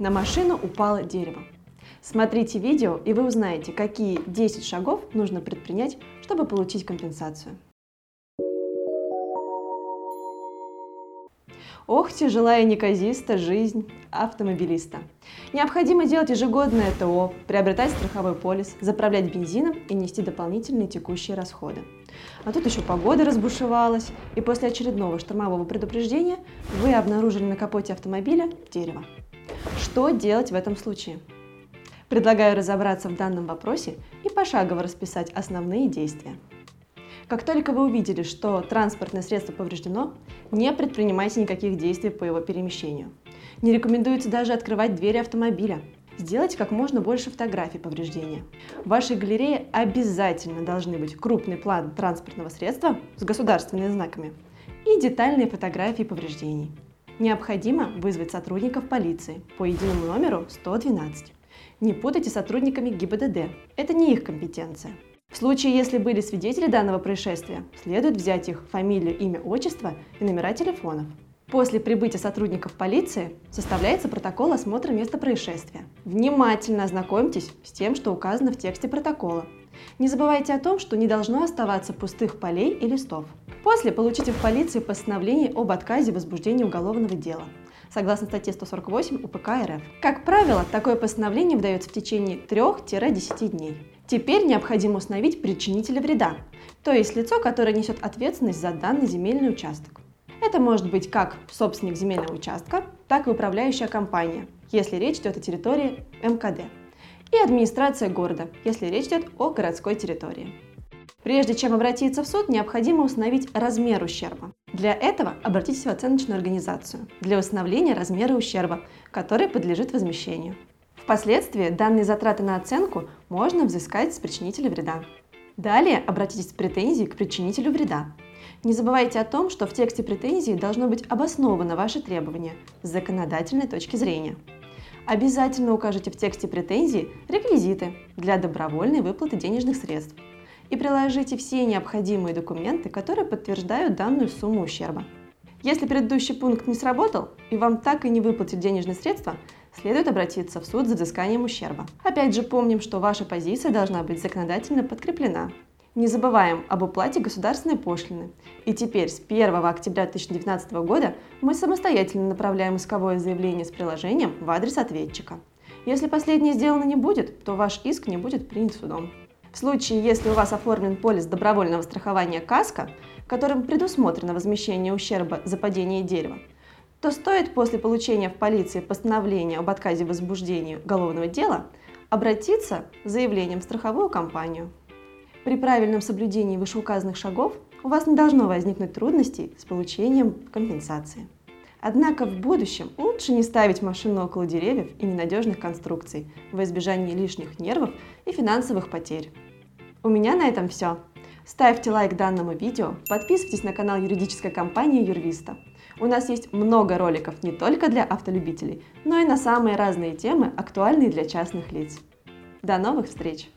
На машину упало дерево. Смотрите видео, и вы узнаете, какие 10 шагов нужно предпринять, чтобы получить компенсацию. Ох, тяжелая и неказиста жизнь автомобилиста. Необходимо делать ежегодное ТО, приобретать страховой полис, заправлять бензином и нести дополнительные текущие расходы. А тут еще погода разбушевалась, и после очередного штормового предупреждения вы обнаружили на капоте автомобиля дерево. Что делать в этом случае? Предлагаю разобраться в данном вопросе и пошагово расписать основные действия. Как только вы увидели, что транспортное средство повреждено, не предпринимайте никаких действий по его перемещению. Не рекомендуется даже открывать двери автомобиля. Сделайте как можно больше фотографий повреждения. В вашей галерее обязательно должны быть крупный план транспортного средства с государственными знаками и детальные фотографии повреждений. Необходимо вызвать сотрудников полиции по единому номеру 112. Не путайте сотрудниками ГИБДД, это не их компетенция. В случае, если были свидетели данного происшествия, следует взять их фамилию, имя, отчество и номера телефонов. После прибытия сотрудников полиции составляется протокол осмотра места происшествия. Внимательно ознакомьтесь с тем, что указано в тексте протокола. Не забывайте о том, что не должно оставаться пустых полей и листов. После получите в полиции постановление об отказе возбуждения уголовного дела согласно статье 148 УПК РФ. Как правило, такое постановление выдается в течение 3-10 дней. Теперь необходимо установить причинителя вреда, то есть лицо, которое несет ответственность за данный земельный участок. Это может быть как собственник земельного участка, так и управляющая компания, если речь идет о территории МКД, и администрация города, если речь идет о городской территории. Прежде чем обратиться в суд, необходимо установить размер ущерба. Для этого обратитесь в оценочную организацию для установления размера ущерба, который подлежит возмещению. Впоследствии данные затраты на оценку можно взыскать с причинителя вреда. Далее обратитесь с претензией к причинителю вреда. Не забывайте о том, что в тексте претензии должно быть обосновано ваше требование с законодательной точки зрения. Обязательно укажите в тексте претензии реквизиты для добровольной выплаты денежных средств и приложите все необходимые документы, которые подтверждают данную сумму ущерба. Если предыдущий пункт не сработал и вам так и не выплатят денежные средства, следует обратиться в суд за взысканием ущерба. Опять же помним, что ваша позиция должна быть законодательно подкреплена. Не забываем об уплате государственной пошлины. И теперь с 1 октября 2019 года мы самостоятельно направляем исковое заявление с приложением в адрес ответчика. Если последнее сделано не будет, то ваш иск не будет принят судом. В случае, если у вас оформлен полис добровольного страхования КАСКО, которым предусмотрено возмещение ущерба за падение дерева, то стоит после получения в полиции постановления об отказе возбуждения уголовного дела обратиться с заявлением в страховую компанию. При правильном соблюдении вышеуказанных шагов у вас не должно возникнуть трудностей с получением компенсации. Однако в будущем лучше не ставить машину около деревьев и ненадежных конструкций во избежание лишних нервов и финансовых потерь. У меня на этом все. Ставьте лайк данному видео, подписывайтесь на канал юридической компании Юрвиста. У нас есть много роликов не только для автолюбителей, но и на самые разные темы, актуальные для частных лиц. До новых встреч!